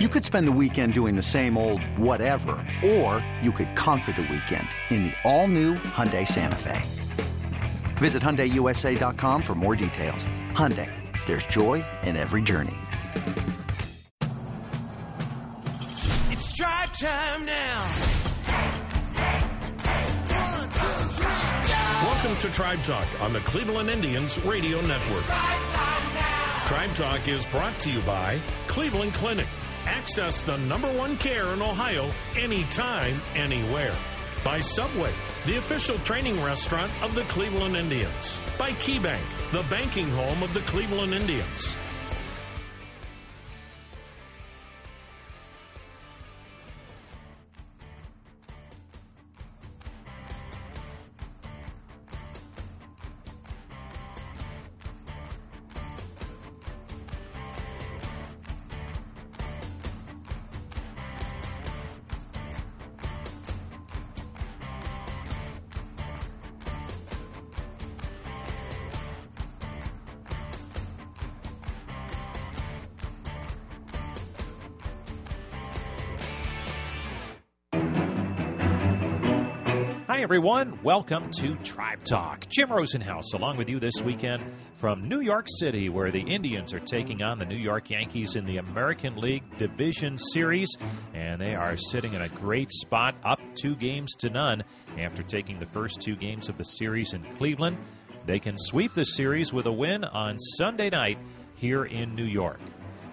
You could spend the weekend doing the same old whatever, or you could conquer the weekend in the all-new Hyundai Santa Fe. Visit HyundaiUSA.com for more details. Hyundai, there's joy in every journey. It's drive time now. Welcome to Tribe Talk on the Cleveland Indians Radio Network. Tribe Talk is brought to you by Cleveland Clinic. Access the number one care in Ohio anytime, anywhere. By Subway, the official training restaurant of the Cleveland Indians. By KeyBank, the banking home of the Cleveland Indians. Everyone. Welcome to Tribe Talk. Jim Rosenhaus along with you this weekend from New York City, where the Indians are taking on the New York Yankees in the American League Division Series. And they are sitting in a great spot, up two games to none after taking the first two games of the series in Cleveland. They can sweep the series with a win on Sunday night here in New York.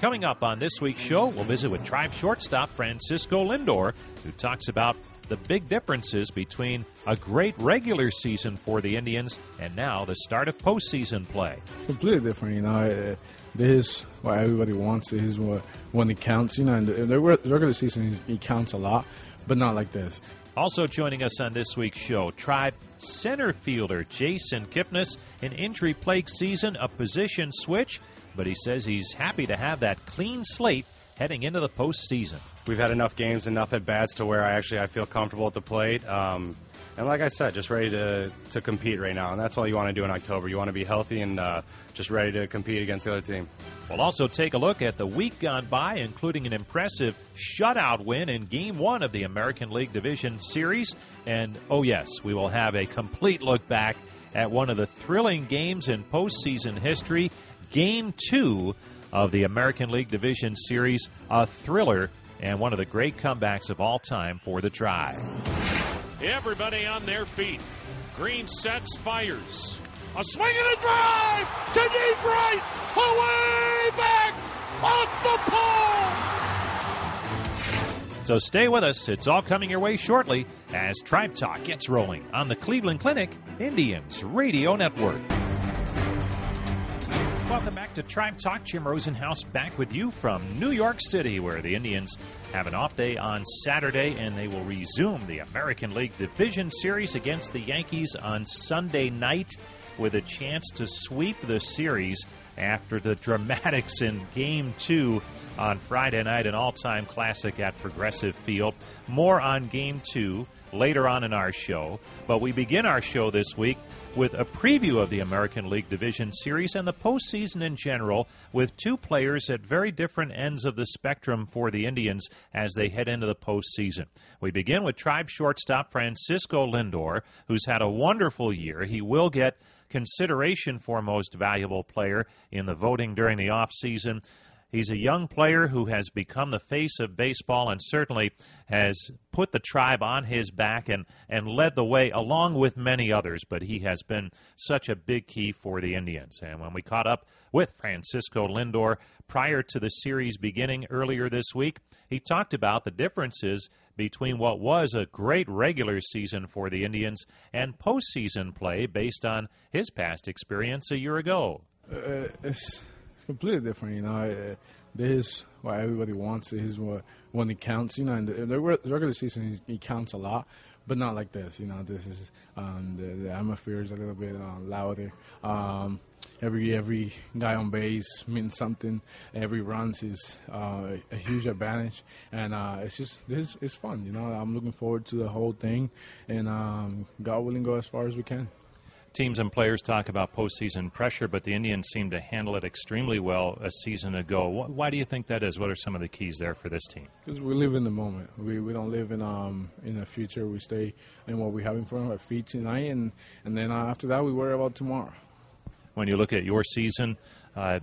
Coming up on this week's show, we'll visit with Tribe shortstop Francisco Lindor, who talks about the big differences between a great regular season for the Indians and now the start of postseason play. completely different. You know, uh, this is what everybody wants. This is what when it counts. You know, in the, in the regular season, it counts a lot, but not like this. Also joining us on this week's show, Tribe center fielder Jason Kipnis. An injury plagued season, a position switch, but he says he's happy to have that clean slate heading into the postseason. We've had enough games, enough at bats to where I actually I feel comfortable at the plate. Um, and like I said, just ready to, to compete right now, and that's all you want to do in October. You want to be healthy and uh, just ready to compete against the other team. We'll also take a look at the week gone by, including an impressive shutout win in Game 1 of the American League Division Series. And, oh, yes, we will have a complete look back at one of the thrilling games in postseason history, Game 2 of the American League Division Series, a thriller and one of the great comebacks of all time for the Tribe. Everybody on their feet. Green sets, fires. A swing and a drive to deep right, away back, off the pole. So stay with us. It's all coming your way shortly as Tribe Talk gets rolling on the Cleveland Clinic Indians Radio Network. Welcome back to Tribe Talk. Jim Rosenhaus back with you from New York City, where the Indians have an off day on Saturday and they will resume the American League Division Series against the Yankees on Sunday night with a chance to sweep the series after the dramatics in Game 2 on Friday night, an all time classic at Progressive Field. More on Game 2 later on in our show, but we begin our show this week with a preview of the American League Division Series and the postseason in general, with two players at very different ends of the spectrum for the Indians as they head into the postseason. We begin with Tribe shortstop Francisco Lindor, who's had a wonderful year. He will get consideration for most valuable player in the voting during the offseason. He's a young player who has become the face of baseball and certainly has put the tribe on his back and, and led the way along with many others. But he has been such a big key for the Indians. And when we caught up with Francisco Lindor prior to the series beginning earlier this week, he talked about the differences between what was a great regular season for the Indians and postseason play based on his past experience a year ago. Uh, completely different. You know, uh, this is what everybody wants. This is what when it counts. You know, in the, the regular season, it counts a lot, but not like this. You know, this is um, the, the atmosphere is a little bit uh, louder. Um, every every guy on base means something. Every runs is uh, a huge advantage, and uh, it's just this is fun. You know, I'm looking forward to the whole thing, and um, God willing, go as far as we can. Teams and players talk about postseason pressure, but the Indians seem to handle it extremely well a season ago. Why do you think that is? What are some of the keys there for this team? Because we live in the moment. We, we don't live in um in the future. We stay in what we have in front of our feet tonight, and and then after that we worry about tomorrow. When you look at your season. Uh,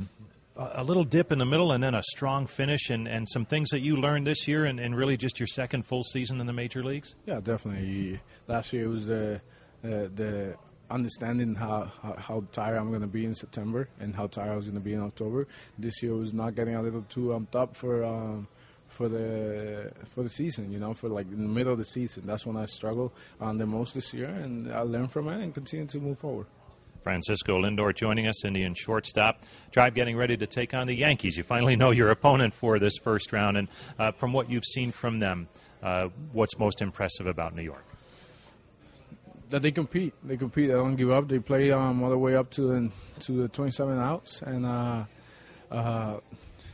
a little dip in the middle and then a strong finish and, and some things that you learned this year and, and really just your second full season in the major leagues? Yeah, definitely. Last year was the uh, the understanding how, how, how tired I'm going to be in September and how tired I was going to be in October. This year was not getting a little too amped up for um, for the for the season. You know, for like in the middle of the season. That's when I struggle um, the most this year, and I learn from it and continue to move forward. Francisco Lindor joining us, Indian shortstop. Tribe getting ready to take on the Yankees. You finally know your opponent for this first round, and uh, from what you've seen from them, uh, what's most impressive about New York? That they compete. They compete. They don't give up. They play um, all the way up to the, to the 27 outs, and uh, uh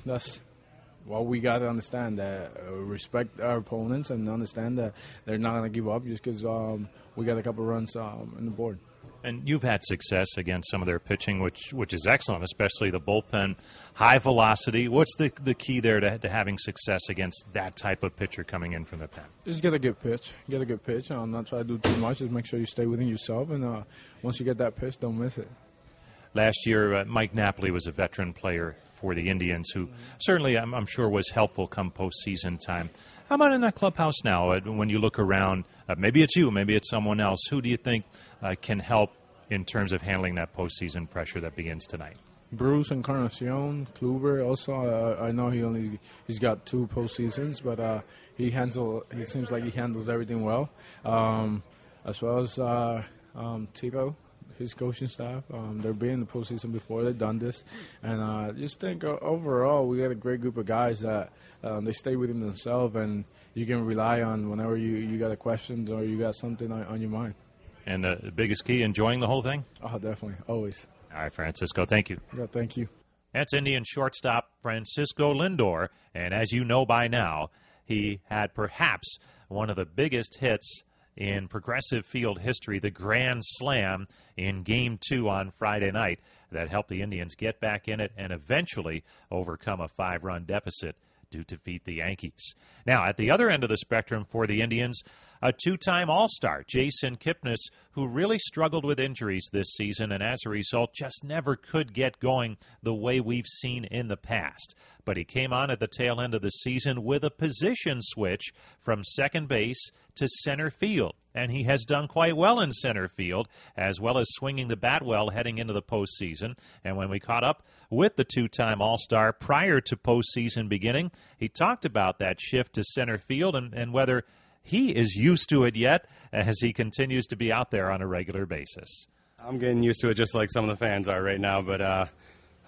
that's what we got to understand. That uh, respect our opponents and understand that they're not going to give up just because um, we got a couple runs um, in the board. And you've had success against some of their pitching, which which is excellent, especially the bullpen, high velocity. What's the the key there to, to having success against that type of pitcher coming in from the pen? Just get a good pitch. Get a good pitch. Um, not try to do too much. Just make sure you stay within yourself, and uh, once you get that pitch, don't miss it. Last year, uh, Mike Napoli was a veteran player for the Indians, who certainly I'm, I'm sure was helpful come postseason time. How about in that clubhouse now? Uh, when you look around, uh, maybe it's you, maybe it's someone else. Who do you think uh, can help in terms of handling that postseason pressure that begins tonight? Bruce Encarnacion, Kluber. Also, uh, I know he only he's got two postseasons, but uh, he handle. He seems like he handles everything well, um, as well as uh, um, Tito, his coaching staff. Um, they've been in the postseason before. They've done this, and uh, just think uh, overall we got a great group of guys that um, they stay within themselves, and you can rely on whenever you you got a question or you got something on, on your mind. And uh, the biggest key, enjoying the whole thing? Oh, definitely. Always. All right, Francisco, thank you. Yeah, thank you. That's Indian shortstop Francisco Lindor. And as you know by now, he had perhaps one of the biggest hits in progressive field history, the Grand Slam in Game 2 on Friday night that helped the Indians get back in it and eventually overcome a five run deficit to defeat the Yankees. Now, at the other end of the spectrum for the Indians, a two time All Star, Jason Kipnis, who really struggled with injuries this season and as a result just never could get going the way we've seen in the past. But he came on at the tail end of the season with a position switch from second base to center field. And he has done quite well in center field, as well as swinging the bat well heading into the postseason. And when we caught up with the two time All Star prior to postseason beginning, he talked about that shift to center field and, and whether he is used to it yet as he continues to be out there on a regular basis. I'm getting used to it just like some of the fans are right now, but uh,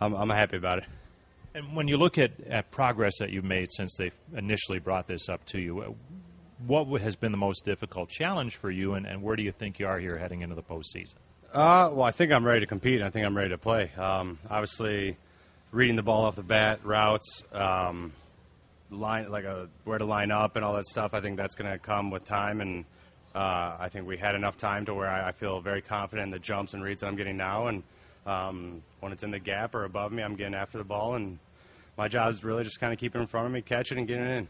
I'm, I'm happy about it. And when you look at, at progress that you've made since they initially brought this up to you, what has been the most difficult challenge for you, and, and where do you think you are here heading into the postseason? Uh, well, I think I'm ready to compete. I think I'm ready to play. Um, obviously, reading the ball off the bat, routes, um, line like a where to line up and all that stuff. I think that's going to come with time, and uh, I think we had enough time to where I, I, feel very confident in the jumps and reads that I'm getting now. And um, when it's in the gap or above me, I'm getting after the ball, and my job is really just kind of keeping it in front of me, catch it, and getting it in.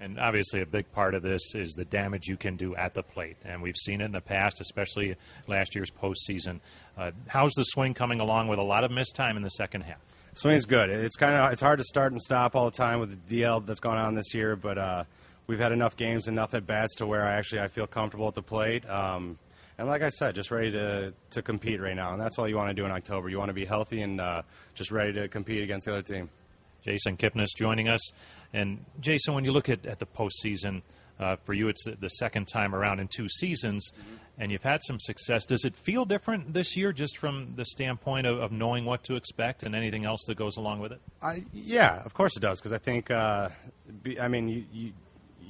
And obviously, a big part of this is the damage you can do at the plate. And we've seen it in the past, especially last year's postseason. Uh, how's the swing coming along with a lot of missed time in the second half? Swing's good. It's kind of it's hard to start and stop all the time with the DL that's gone on this year, but uh, we've had enough games, enough at bats to where I actually I feel comfortable at the plate. Um, and like I said, just ready to to compete right now, and that's all you want to do in October. You want to be healthy and uh, just ready to compete against the other team. Jason Kipnis joining us, and Jason, when you look at at the postseason uh, for you, it's the second time around in two seasons, mm-hmm. and you've had some success. Does it feel different this year, just from the standpoint of, of knowing what to expect and anything else that goes along with it? I, yeah, of course it does, because I think, uh, be, I mean, you, you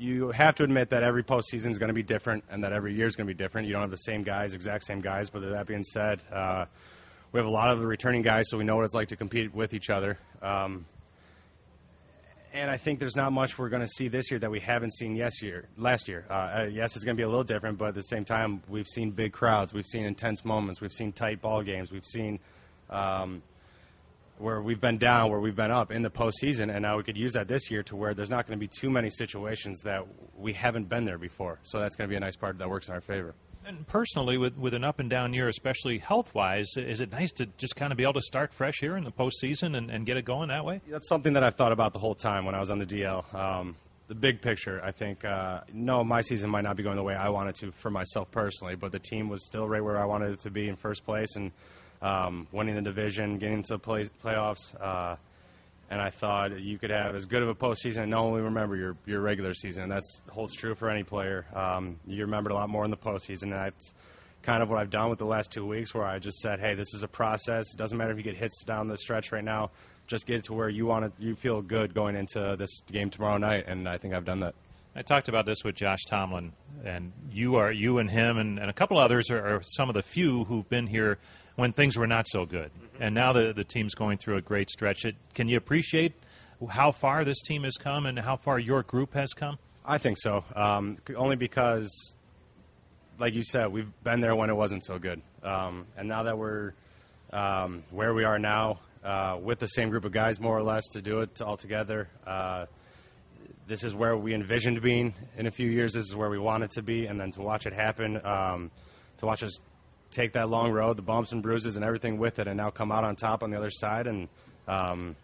you have to admit that every postseason is going to be different, and that every year is going to be different. You don't have the same guys, exact same guys. But that being said, uh, we have a lot of the returning guys, so we know what it's like to compete with each other. Um, and I think there's not much we're going to see this year that we haven't seen yes year last year. Uh, uh, yes, it's going to be a little different, but at the same time, we've seen big crowds, we've seen intense moments, we've seen tight ball games, we've seen um, where we've been down, where we've been up in the postseason, and now we could use that this year to where there's not going to be too many situations that we haven't been there before. So that's going to be a nice part that works in our favor. And personally, with with an up and down year, especially health wise, is it nice to just kind of be able to start fresh here in the postseason and, and get it going that way? That's something that I've thought about the whole time when I was on the DL. Um, the big picture, I think, uh, no, my season might not be going the way I wanted to for myself personally, but the team was still right where I wanted it to be in first place and um, winning the division, getting to play, playoffs. Uh, and I thought you could have as good of a postseason and only remember your your regular season. And that holds true for any player. Um, you remembered a lot more in the postseason, and that's kind of what I've done with the last two weeks, where I just said, "Hey, this is a process. It doesn't matter if you get hits down the stretch right now. Just get it to where you want to. You feel good going into this game tomorrow night." And I think I've done that. I talked about this with Josh Tomlin, and you are you and him and, and a couple others are, are some of the few who've been here when things were not so good. Mm-hmm. And now the, the team's going through a great stretch. It, can you appreciate how far this team has come and how far your group has come? I think so. Um, only because, like you said, we've been there when it wasn't so good. Um, and now that we're um, where we are now, uh, with the same group of guys, more or less, to do it all together, uh, this is where we envisioned being in a few years. This is where we want it to be. And then to watch it happen, um, to watch us take that long road, the bumps and bruises and everything with it, and now come out on top on the other side and um,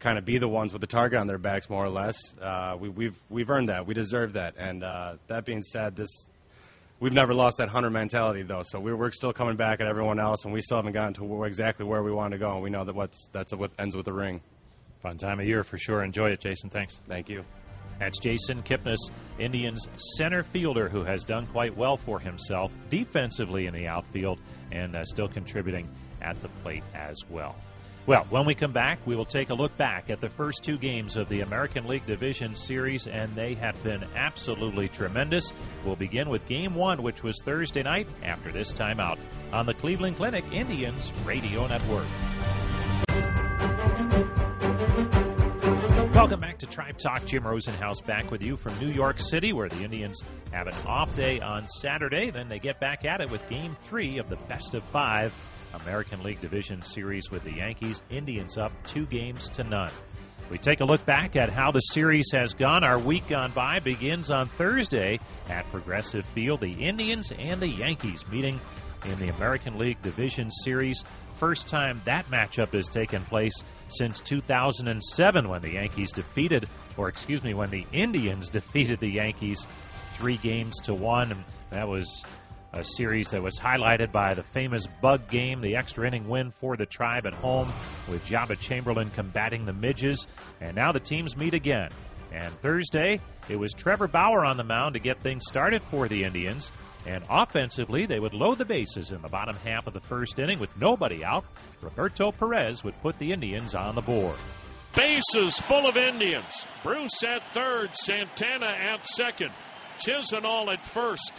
kind of be the ones with the target on their backs, more or less. Uh, we, have we've, we've earned that. We deserve that. And uh, that being said, this we've never lost that hunter mentality though. So we're, we're still coming back at everyone else, and we still haven't gotten to exactly where we want to go. And we know that what's that's what ends with the ring. Fun time of year for sure. Enjoy it, Jason. Thanks. Thank you. That's Jason Kipnis, Indians center fielder, who has done quite well for himself defensively in the outfield and uh, still contributing at the plate as well. Well, when we come back, we will take a look back at the first two games of the American League Division Series, and they have been absolutely tremendous. We'll begin with Game 1, which was Thursday night after this timeout on the Cleveland Clinic Indians Radio Network. Welcome back to Tribe Talk. Jim Rosenhaus back with you from New York City, where the Indians have an off day on Saturday. Then they get back at it with Game 3 of the Best of Five American League Division Series with the Yankees. Indians up two games to none. We take a look back at how the series has gone. Our week gone by begins on Thursday at Progressive Field. The Indians and the Yankees meeting in the American League Division Series. First time that matchup has taken place since 2007 when the Yankees defeated, or excuse me, when the Indians defeated the Yankees three games to one. And that was a series that was highlighted by the famous bug game, the extra inning win for the Tribe at home, with Joba Chamberlain combating the Midges. And now the teams meet again. And Thursday, it was Trevor Bauer on the mound to get things started for the Indians. And offensively, they would load the bases in the bottom half of the first inning with nobody out. Roberto Perez would put the Indians on the board. Bases full of Indians. Bruce at third, Santana at second, Chisenhall at first.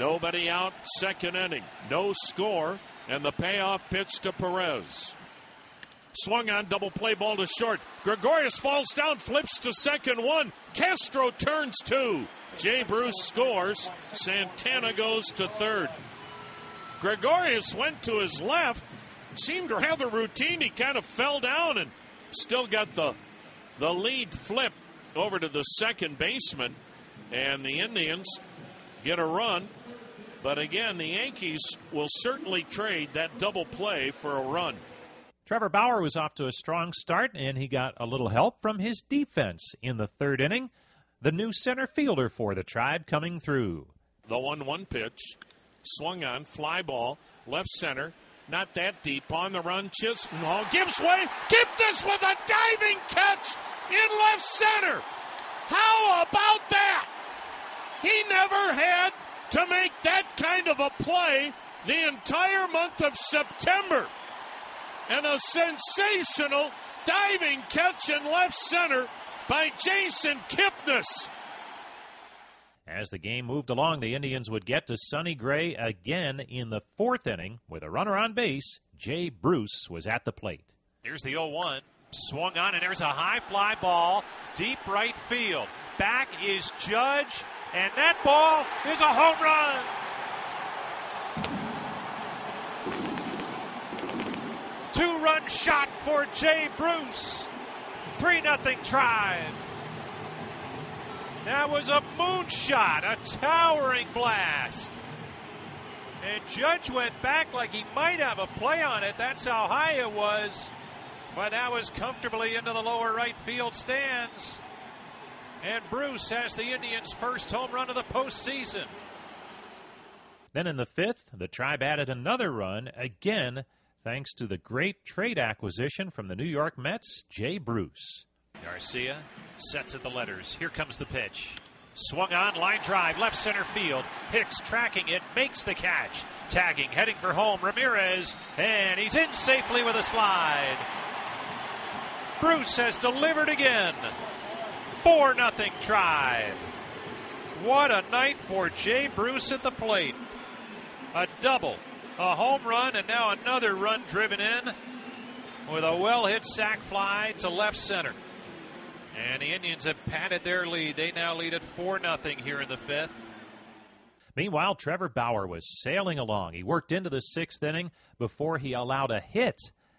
Nobody out, second inning. No score, and the payoff pitch to Perez. Swung on, double play ball to short. Gregorius falls down, flips to second one. Castro turns two. Jay Bruce scores. Santana goes to third. Gregorius went to his left, seemed rather routine. He kind of fell down and still got the the lead flip over to the second baseman, and the Indians get a run. But again, the Yankees will certainly trade that double play for a run. Trevor Bauer was off to a strong start, and he got a little help from his defense in the third inning the new center fielder for the Tribe coming through. The 1 1 pitch, swung on, fly ball, left center, not that deep, on the run, Chisenhall gives way, this with a diving catch in left center. How about that? He never had to make that kind of a play the entire month of September. And a sensational diving catch in left center by Jason Kipnis. As the game moved along, the Indians would get to Sonny Gray again in the fourth inning with a runner on base. Jay Bruce was at the plate. Here's the 0 1. Swung on, and there's a high fly ball, deep right field. Back is Judge, and that ball is a home run. Shot for Jay Bruce. 3 0 Tribe. That was a moonshot, a towering blast. And Judge went back like he might have a play on it. That's how high it was. But that was comfortably into the lower right field stands. And Bruce has the Indians' first home run of the postseason. Then in the fifth, the Tribe added another run, again thanks to the great trade acquisition from the New York Mets, Jay Bruce. Garcia sets at the letters. Here comes the pitch. Swung on, line drive, left center field. Hicks tracking it, makes the catch. Tagging, heading for home, Ramirez, and he's in safely with a slide. Bruce has delivered again. 4 0 Tribe. What a night for Jay Bruce at the plate. A double, a home run, and now another run driven in with a well hit sac fly to left center. And the Indians have padded their lead. They now lead at 4 0 here in the fifth. Meanwhile, Trevor Bauer was sailing along. He worked into the sixth inning before he allowed a hit.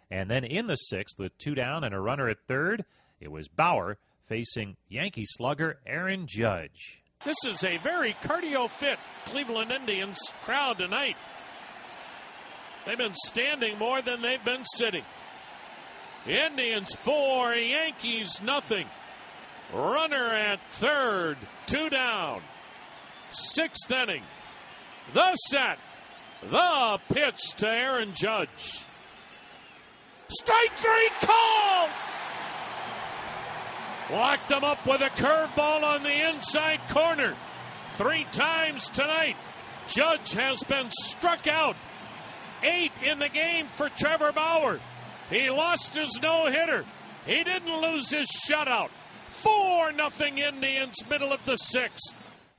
And then in the sixth, with two down and a runner at third, it was Bauer facing Yankee slugger Aaron Judge. This is a very cardio fit Cleveland Indians crowd tonight. They've been standing more than they've been sitting. Indians four, Yankees nothing. Runner at third, two down. Sixth inning. The set. The pitch to Aaron Judge. Strike three call! Locked him up with a curveball on the inside corner. Three times tonight. Judge has been struck out. Eight in the game for Trevor Bauer. He lost his no hitter. He didn't lose his shutout. 4 nothing Indians, middle of the sixth.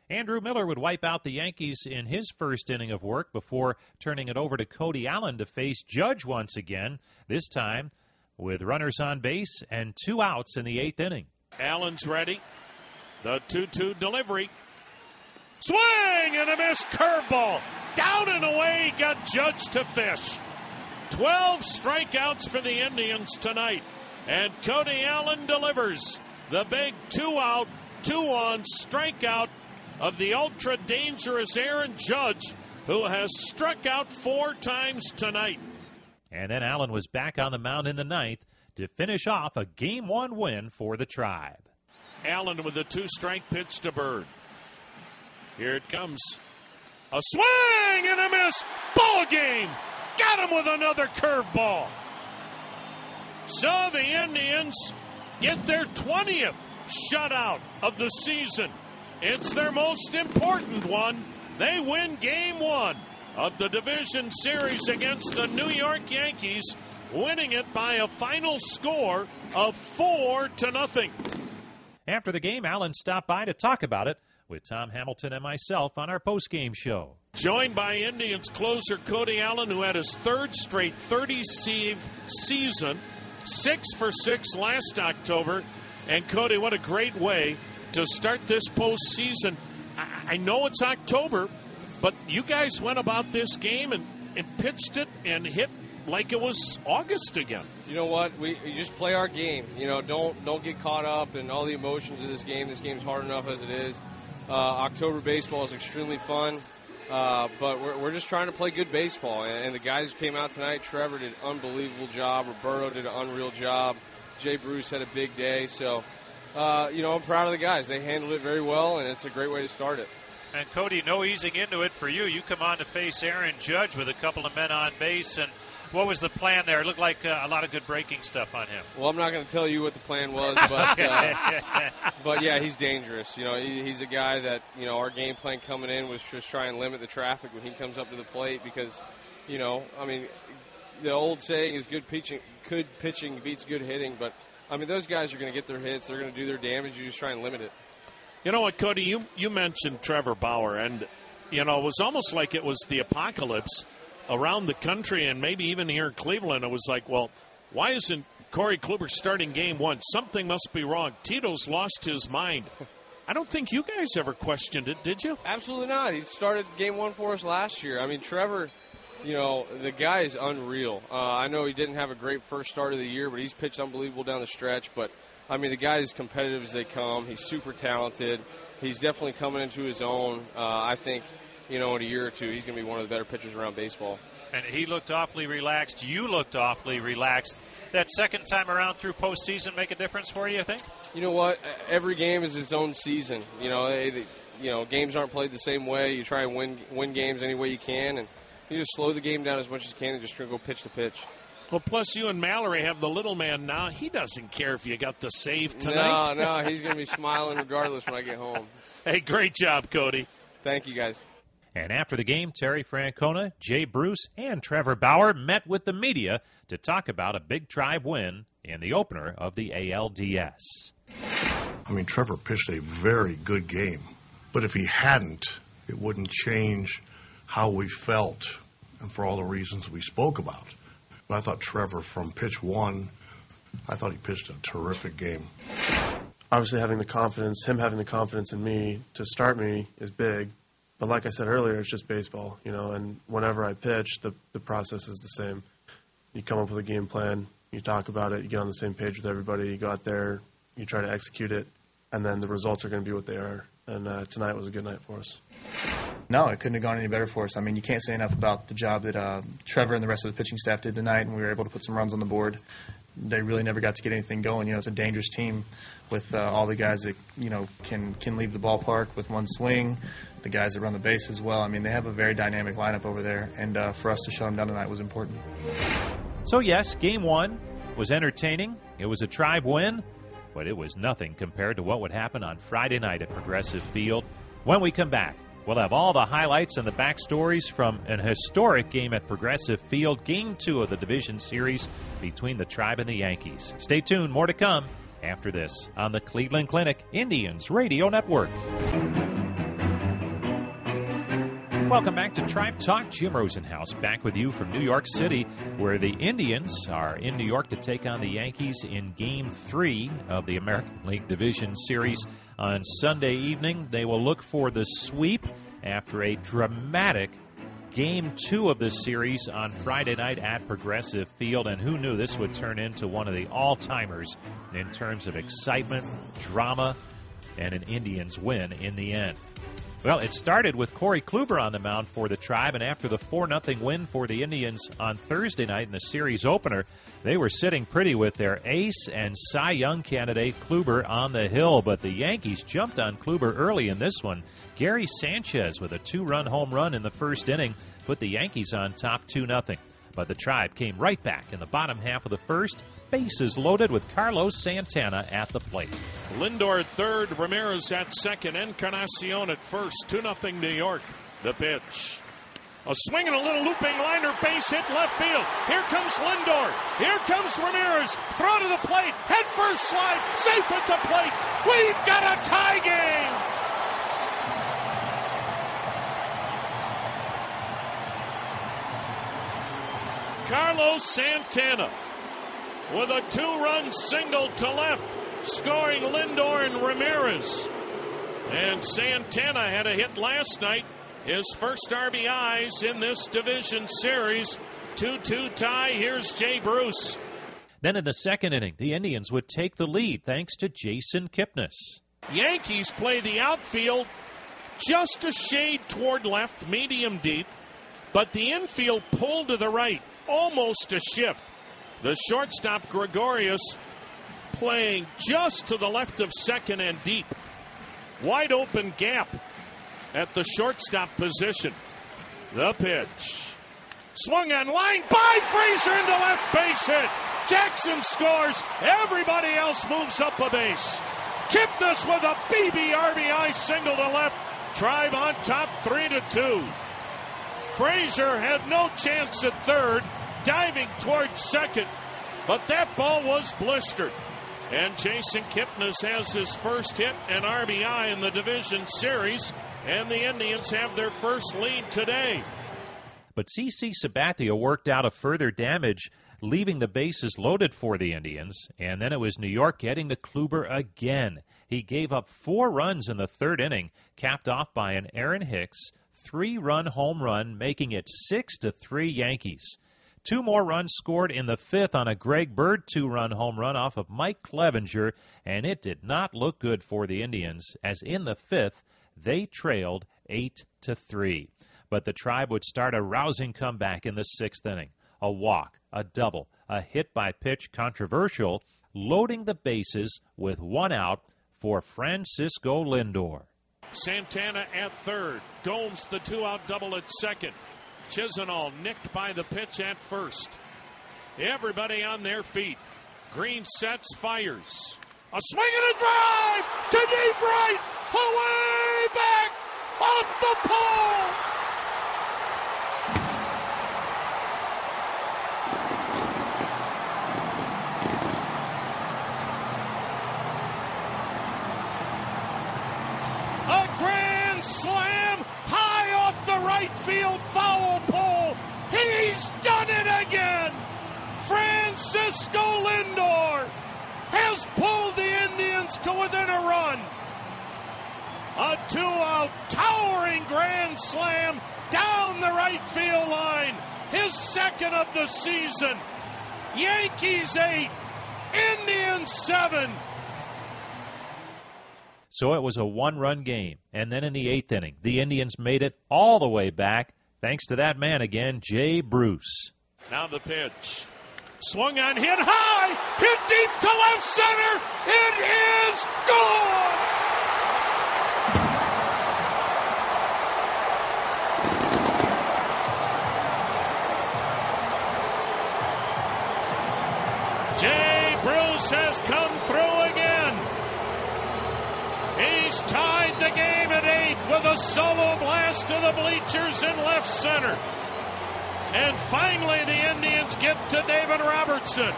Andrew Miller would wipe out the Yankees in his first inning of work before turning it over to Cody Allen to face Judge once again, this time with runners on base and two outs in the eighth inning. Allen's ready. The 2 2 delivery. Swing and a miss curveball. Down and away, got Judge to fish. 12 strikeouts for the Indians tonight. And Cody Allen delivers the big two out, two on strikeout of the ultra dangerous Aaron Judge, who has struck out four times tonight. And then Allen was back on the mound in the ninth to finish off a game one win for the Tribe. Allen with a two strike pitch to Bird. Here it comes. A swing and a miss. Ball game. Got him with another curveball. So the Indians get their 20th shutout of the season. It's their most important one. They win game one of the division series against the New York Yankees, winning it by a final score of four to nothing. After the game, Allen stopped by to talk about it with Tom Hamilton and myself on our post-game show. Joined by Indians closer Cody Allen, who had his third straight 30 save season, six for six last October. And Cody, what a great way to start this postseason. I, I know it's October, but you guys went about this game and, and pitched it and hit like it was August again. You know what? We, we just play our game. You know, don't don't get caught up in all the emotions of this game. This game's hard enough as it is. Uh, October baseball is extremely fun, uh, but we're, we're just trying to play good baseball. And, and the guys who came out tonight, Trevor did an unbelievable job. Roberto did an unreal job. Jay Bruce had a big day. So, uh, you know, I'm proud of the guys. They handled it very well, and it's a great way to start it. And Cody, no easing into it for you. You come on to face Aaron Judge with a couple of men on base, and what was the plan there? It looked like uh, a lot of good breaking stuff on him. Well, I'm not going to tell you what the plan was, but uh, but yeah, he's dangerous. You know, he, he's a guy that you know our game plan coming in was just try and limit the traffic when he comes up to the plate because, you know, I mean, the old saying is good pitching, good pitching beats good hitting, but I mean those guys are going to get their hits, they're going to do their damage. You just try and limit it. You know what, Cody? You you mentioned Trevor Bauer, and you know it was almost like it was the apocalypse around the country and maybe even here in Cleveland, it was like, well, why isn't Corey Kluber starting game one. Something must be wrong. Tito's lost his mind. I don't think you guys ever questioned it, did you? Absolutely not. He started game one for us last year. I mean, Trevor, you know, the guy is unreal. Uh, I know he didn't have a great first start of the year, but he's pitched unbelievable down the stretch. But, I mean, the guy is competitive as they come. He's super talented. He's definitely coming into his own. Uh, I think, you know, in a year or two, he's going to be one of the better pitchers around baseball. And he looked awfully relaxed. You looked awfully relaxed that second time around through postseason make a difference for you? I think. You know what? Every game is its own season. You know, eh, they, you know, games aren't played the same way. You try and win win games any way you can, and you just slow the game down as much as you can and just try to go pitch to pitch. Well, plus you and Mallory have the little man now. He doesn't care if you got the save tonight. No, no, he's going to be smiling regardless when I get home. Hey, great job, Cody. Thank you, guys. And after the game, Terry Francona, Jay Bruce, and Trevor Bauer met with the media to talk about a big tribe win in the opener of the ALDS. I mean, Trevor pitched a very good game, but if he hadn't, it wouldn't change how we felt and for all the reasons we spoke about. But I thought Trevor, from pitch one, I thought he pitched a terrific game. Obviously, having the confidence, him having the confidence in me to start me is big. But like I said earlier, it's just baseball, you know. And whenever I pitch, the the process is the same. You come up with a game plan, you talk about it, you get on the same page with everybody, you go out there, you try to execute it, and then the results are going to be what they are. And uh, tonight was a good night for us. No, it couldn't have gone any better for us. I mean, you can't say enough about the job that uh, Trevor and the rest of the pitching staff did tonight, and we were able to put some runs on the board. They really never got to get anything going. You know, it's a dangerous team with uh, all the guys that you know can can leave the ballpark with one swing, the guys that run the base as well. I mean, they have a very dynamic lineup over there, and uh, for us to shut them down tonight was important. So yes, game one was entertaining. It was a tribe win, but it was nothing compared to what would happen on Friday night at Progressive Field. When we come back, We'll have all the highlights and the backstories from an historic game at Progressive Field, game two of the division series between the Tribe and the Yankees. Stay tuned, more to come after this on the Cleveland Clinic Indians Radio Network. Welcome back to Tribe Talk. Jim Rosenhaus back with you from New York City, where the Indians are in New York to take on the Yankees in Game 3 of the American League Division Series on Sunday evening. They will look for the sweep after a dramatic Game 2 of this series on Friday night at Progressive Field. And who knew this would turn into one of the all timers in terms of excitement, drama, and an Indians win in the end. Well, it started with Corey Kluber on the mound for the Tribe, and after the 4 0 win for the Indians on Thursday night in the series opener, they were sitting pretty with their ace and Cy Young candidate Kluber on the hill, but the Yankees jumped on Kluber early in this one. Gary Sanchez with a two run home run in the first inning put the Yankees on top 2 0. But the Tribe came right back in the bottom half of the first, bases loaded with Carlos Santana at the plate. Lindor at third, Ramirez at second, Encarnacion at first. 2 0 New York. The pitch. A swing and a little looping liner, base hit left field. Here comes Lindor. Here comes Ramirez. Throw to the plate. Head first slide. Safe at the plate. We've got a tie game. Carlos Santana with a two run single to left, scoring Lindor and Ramirez. And Santana had a hit last night, his first RBIs in this division series. 2 2 tie. Here's Jay Bruce. Then in the second inning, the Indians would take the lead thanks to Jason Kipnis. Yankees play the outfield just a shade toward left, medium deep, but the infield pulled to the right almost a shift. The shortstop Gregorius playing just to the left of second and deep. Wide open gap at the shortstop position. The pitch. Swung on line by Frazier into left base hit. Jackson scores. Everybody else moves up a base. Kipnis with a BB RBI single to left. Tribe on top three to two. Frazier had no chance at third diving towards second, but that ball was blistered. And Jason Kipnis has his first hit and RBI in the division series, and the Indians have their first lead today. But CC Sabathia worked out a further damage leaving the bases loaded for the Indians, and then it was New York getting to Kluber again. He gave up four runs in the third inning, capped off by an Aaron Hicks three-run home run, making it six to three Yankees. Two more runs scored in the fifth on a Greg Bird two-run home run off of Mike Clevinger, and it did not look good for the Indians, as in the fifth they trailed eight to three. But the Tribe would start a rousing comeback in the sixth inning. A walk, a double, a hit by pitch controversial, loading the bases with one out for Francisco Lindor. Santana at third. Gomes the two out double at second. Chisenhall nicked by the pitch at first. Everybody on their feet. Green sets, fires. A swing and a drive to deep right. Away back off the pole. slam high off the right field foul pole. He's done it again. Francisco Lindor has pulled the Indians to within a run. A two out towering grand slam down the right field line. His second of the season. Yankees eight, Indians seven. So it was a one run game. And then in the eighth inning, the Indians made it all the way back, thanks to that man again, Jay Bruce. Now the pitch. Swung on, hit high, hit deep to left center. It is gone! Jay Bruce has come through. Tied the game at eight with a solo blast to the bleachers in left center. And finally, the Indians get to David Robertson.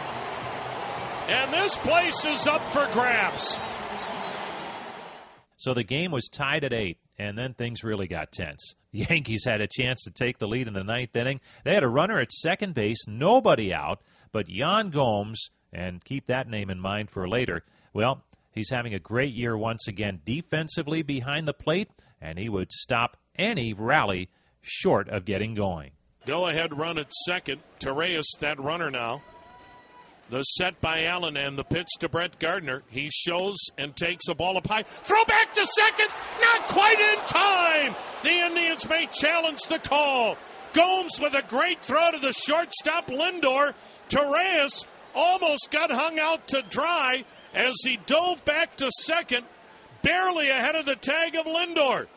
And this place is up for grabs. So the game was tied at eight, and then things really got tense. The Yankees had a chance to take the lead in the ninth inning. They had a runner at second base, nobody out, but Yan Gomes, and keep that name in mind for later. Well, He's having a great year once again defensively behind the plate, and he would stop any rally short of getting going. Go ahead run at second. Torreyes, that runner now. The set by Allen and the pitch to Brett Gardner. He shows and takes a ball up high. Throw back to second. Not quite in time. The Indians may challenge the call. Gomes with a great throw to the shortstop Lindor. Torreyes almost got hung out to dry as he dove back to second, barely ahead of the tag of Lindor.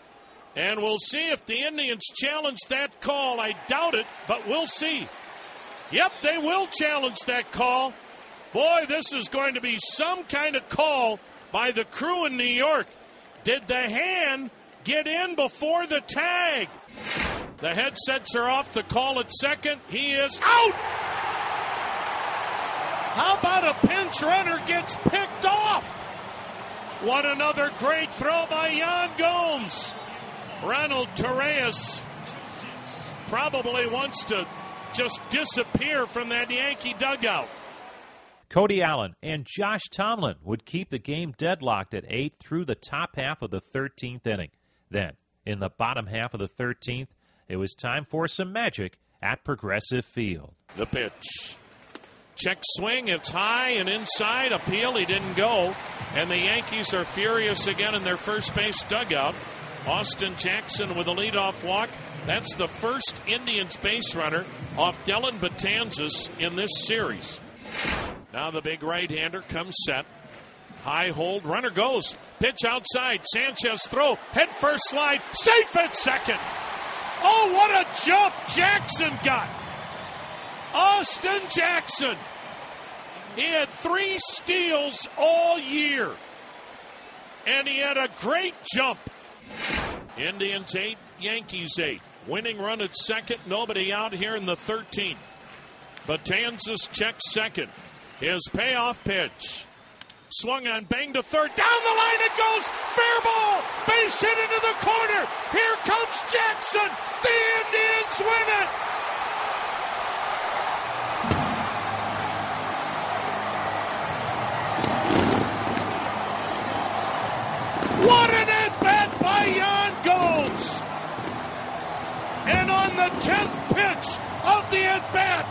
And we'll see if the Indians challenge that call. I doubt it, but we'll see. Yep, they will challenge that call. Boy, this is going to be some kind of call by the crew in New York. Did the hand get in before the tag? The headsets are off. The call at second. He is out. How about a pinch runner gets picked off? What another great throw by Yan Gomes. Ronald Torreyes probably wants to just disappear from that Yankee dugout. Cody Allen and Josh Tomlin would keep the game deadlocked at 8 through the top half of the 13th inning. Then, in the bottom half of the 13th, it was time for some magic at Progressive Field. The pitch. Check swing. It's high and inside. Appeal. He didn't go. And the Yankees are furious again in their first base dugout. Austin Jackson with a leadoff walk. That's the first Indians base runner off Dellin Betances in this series. Now the big right hander comes set. High hold. Runner goes. Pitch outside. Sanchez throw. Head first slide. Safe at second. Oh, what a jump Jackson got. Austin Jackson. He had three steals all year. And he had a great jump. Indians eight, Yankees eight. Winning run at second, nobody out here in the 13th. Betances checks second. His payoff pitch. Swung on, bang to third. Down the line it goes. Fair ball. Base hit into the corner. Here comes Jackson. The Indians win it. The 10th pitch of the at bat.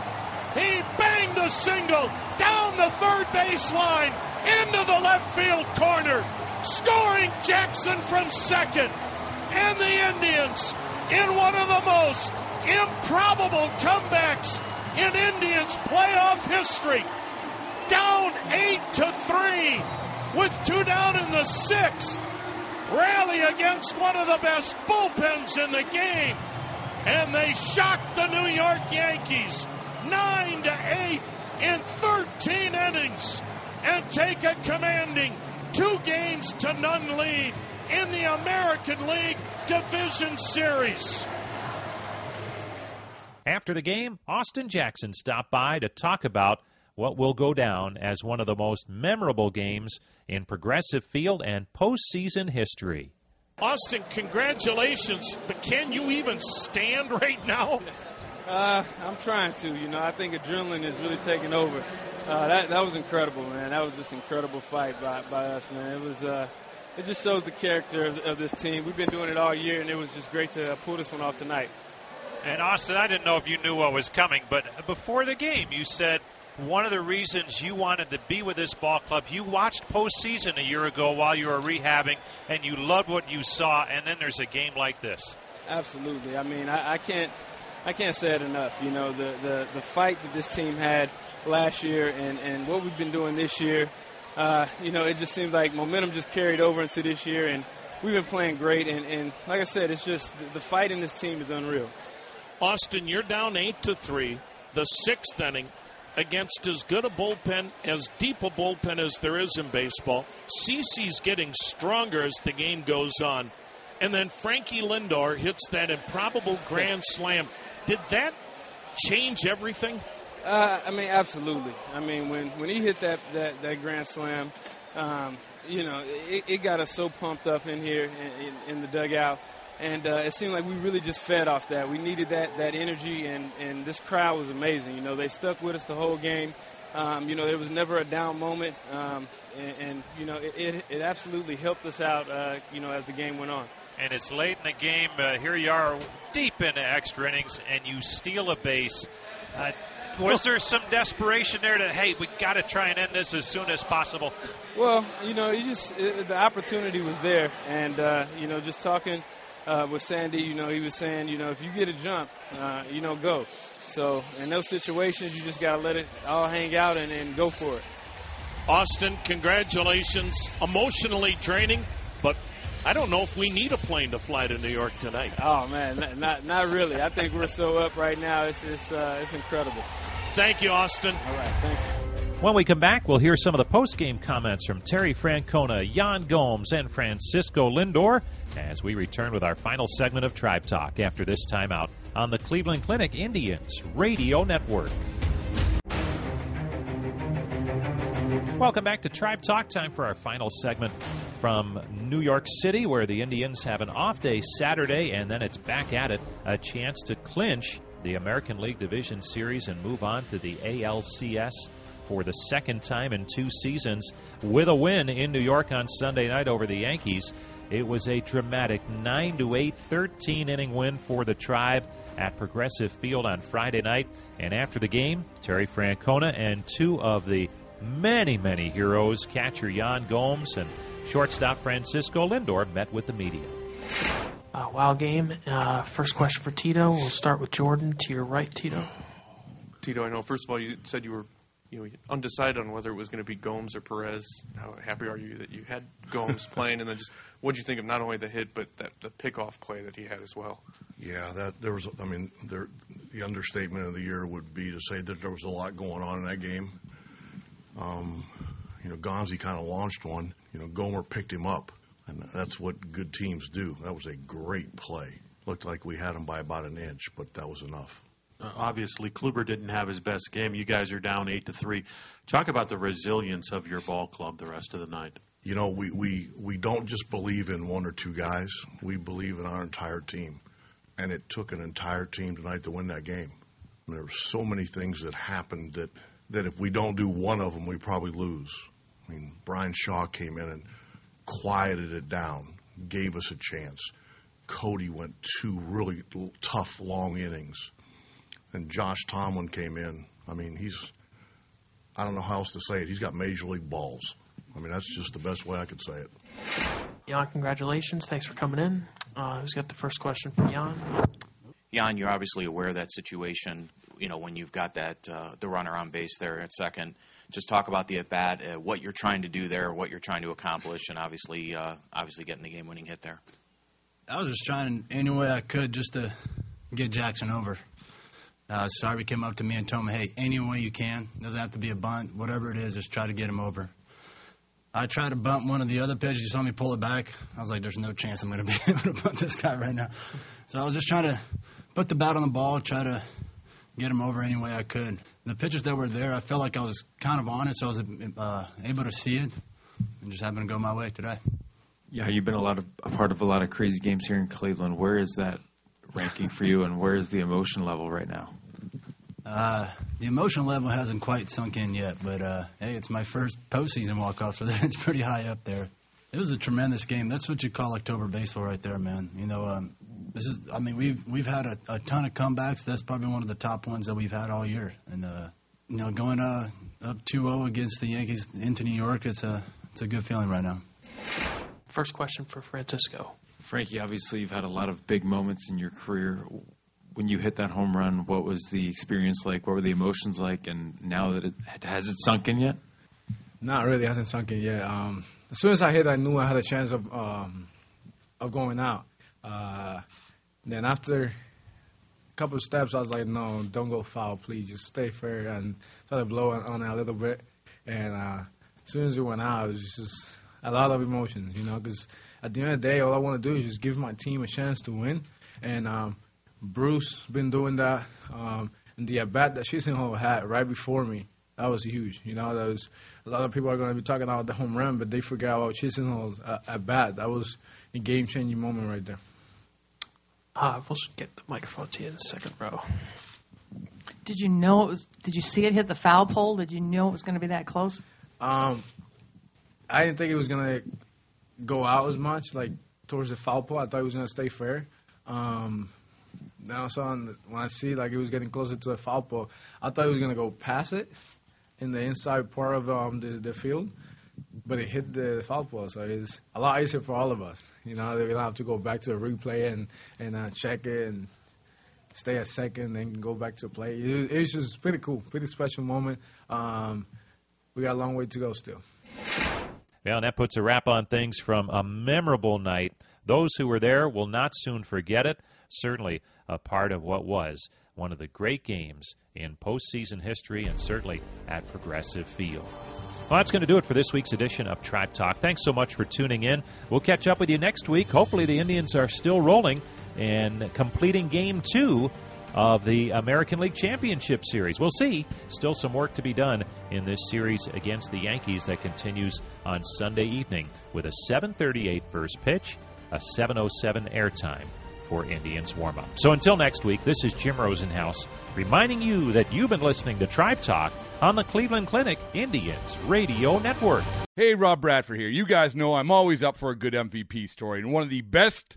He banged a single down the third baseline into the left field corner, scoring Jackson from second. And the Indians, in one of the most improbable comebacks in Indians playoff history, down eight to three with two down in the sixth, rally against one of the best bullpens in the game, and they shocked the New York Yankees nine to eight in 13 innings and take a commanding two games to none lead in the American League Division Series. After the game, Austin Jackson stopped by to talk about what will go down as one of the most memorable games in Progressive Field and postseason history. Austin, congratulations, but can you even stand right now? Uh, I'm trying to. You know, I think adrenaline is really taking over. Uh, that that was incredible, man. That was just incredible fight by, by us, man. It was. Uh, it just shows the character of, of, this team. We've been doing it all year, and it was just great to pull this one off tonight. And Austin, I didn't know if you knew what was coming, but before the game, you said one of the reasons you wanted to be with this ball club, you watched postseason a year ago while you were rehabbing, and you loved what you saw, and then there's a game like this. Absolutely. I mean, I, I can't I can't say it enough. You know, the, the, the fight that this team had last year and, and what we've been doing this year, uh, you know, it just seems like momentum just carried over into this year, and we've been playing great. And, and like I said, it's just the, the fight in this team is unreal. Austin, you're down eight to three, the sixth inning against as good a bullpen, as deep a bullpen as there is in baseball. CC's getting stronger as the game goes on. And then Frankie Lindor hits that improbable grand slam did that change everything? Uh, I mean, absolutely. I mean, when, when he hit that, that, that grand slam, um, you know, it, it, got us so pumped up in here in, in, in the dugout. And uh, it seemed like we really just fed off that. We needed that, that energy, and, and this crowd was amazing. You know, they stuck with us the whole game. Um, you know, there was never a down moment, um, and, and, you know, it, it, it, absolutely helped us out, uh, you know, as the game went on and it's late in the game. Uh, here you are, deep into extra innings, and you steal a base. Uh, was there some desperation there that hey, we got to try and end this as soon as possible? Well, you know, you just it, the opportunity was there, and uh, you know, just talking uh, with Sandy, you know, he was saying, you know, if you get a jump, uh, you know, go. So in those situations, you just got to let it all hang out and, and go for it. Austin, congratulations. Emotionally draining, but I don't know if we need a plane to fly to New York tonight. Oh man, not not really. I think we're so up right now. It's it's uh, it's incredible. Thank you, Austin. All right, thank you. When we come back, we'll hear some of the post-game comments from Terry Francona, Yan Gomes, and Francisco Lindor as we return with our final segment of Tribe Talk after this timeout on the Cleveland Clinic Indians Radio Network. Welcome back to Tribe Talk. Time for our final segment from New York City, where the Indians have an off day Saturday, and then it's back at it. A chance to clinch the American League Division Series and move on to the ALCS for the second time in two seasons with a win in New York on Sunday night over the Yankees. It was a dramatic 9 to 8 13 inning win for the Tribe at Progressive Field on Friday night. And after the game, Terry Francona and two of the many, many heroes, catcher Yan Gomes and shortstop Francisco Lindor, met with the media. Uh, wild game. Uh, first question for Tito. We'll start with Jordan to your right, Tito. Tito, I know. First of all, you said you were you know undecided on whether it was going to be Gomes or Perez. How happy are you that you had Gomes playing? And then just what did you think of not only the hit but that the pickoff play that he had as well? Yeah, that there was. I mean, there, the understatement of the year would be to say that there was a lot going on in that game. Um, you know, Gonzi kind of launched one. You know, Gomer picked him up, and that's what good teams do. That was a great play. Looked like we had them by about an inch, but that was enough. Uh, obviously, Kluber didn't have his best game. You guys are down eight to three. Talk about the resilience of your ball club the rest of the night. You know, we, we, we don't just believe in one or two guys. We believe in our entire team. And it took an entire team tonight to win that game. Mean, there were so many things that happened that – that if we don't do one of them, we probably lose. I mean, Bryan Shaw came in and quieted it down, gave us a chance. Cody went two really tough, long innings. And Josh Tomlin came in. I mean, he's, I don't know how else to say it. He's got major league balls. I mean, that's just the best way I could say it. Yan, congratulations. Thanks for coming in. Uh, who's got the first question for Yan? Yan, you're obviously aware of that situation. You know, when you've got that uh, the runner on base there at second, just talk about the at bat, uh, what you're trying to do there, what you're trying to accomplish, and obviously, uh, obviously getting the game-winning hit there. I was just trying any way I could just to get Jackson over. Uh, Sarby came up to me and told me, "Hey, any way you can. Doesn't have to be a bunt. Whatever it is, just try to get him over." I tried to bunt one of the other pitches. You saw me pull it back. I was like, "There's no chance I'm going to be able to bunt this guy right now." So I was just trying to put the bat on the ball, try to get him over any way I could. The pitches that were there, I felt like I was kind of on it, so I was uh, able to see it, and just happened to go my way today. Yeah, you've been a lot of a part of a lot of crazy games here in Cleveland. Where is that ranking for you, and where is the emotion level right now? Uh, the emotion level hasn't quite sunk in yet, but uh, hey, it's my first postseason walk off, so it's pretty high up there. It was a tremendous game. That's what you call October baseball right there, man. You know, um, this is. I mean, we've we've had a, a ton of comebacks. That's probably one of the top ones that we've had all year. And uh, you know, going uh, up 2-0 against the Yankees into New York, it's a it's a good feeling right now. First question for Francisco. Frankie, obviously you've had a lot of big moments in your career. When you hit that home run, what was the experience like? What were the emotions like? And now that it has it sunk in yet? Not really, it hasn't sunk in yet. Um, as soon as I hit, I knew I had a chance of um, of going out. Uh, then after a couple of steps, I was like, no, don't go foul, please. Just stay fair. And started blowing on it a little bit. And uh, as soon as it went out, it was just a lot of emotions, you know, because at the end of the day, all I want to do is just give my team a chance to win. And um, Bruce been doing that. Um, and the at bat that Chisenhall had right before me, that was huge. You know, that was a lot of people are going to be talking about the home run, but they forgot about Chisenhall's uh, at bat. That was a game changing moment right there. Uh, we'll get the microphone to you in the second row. Did you know it was? Did you see it hit the foul pole? Did you know it was going to be that close? Um, I didn't think it was gonna go out as much, like towards the foul pole. I thought it was gonna stay fair. Um, now, so on, when I see like it was getting closer to the foul pole, I thought it was gonna go past it in the inside part of um, the the field, but it hit the foul pole. So it's a lot easier for all of us. You know, we don't have to go back to the replay and and uh, check it and stay a second, and go back to play. It, was just pretty cool, pretty special moment. Um, we got a long way to go still. Well, and that puts a wrap on things from a memorable night. Those who were there will not soon forget it. Certainly a part of what was one of the great games in postseason history and certainly at Progressive Field. Well, that's going to do it for this week's edition of Tribe Talk. Thanks so much for tuning in. We'll catch up with you next week. Hopefully, the Indians are still rolling and completing game two of the American League Championship Series. We'll see. Still some work to be done in this series against the Yankees that continues on Sunday evening with a 7:38 first pitch, a 7:07 airtime for Indians warm up. So until next week, this is Jim Rosenhaus reminding you that you've been listening to Tribe Talk on the Cleveland Clinic Indians Radio Network. Hey, Rob Bradford here. You guys know I'm always up for a good MVP story, and one of the best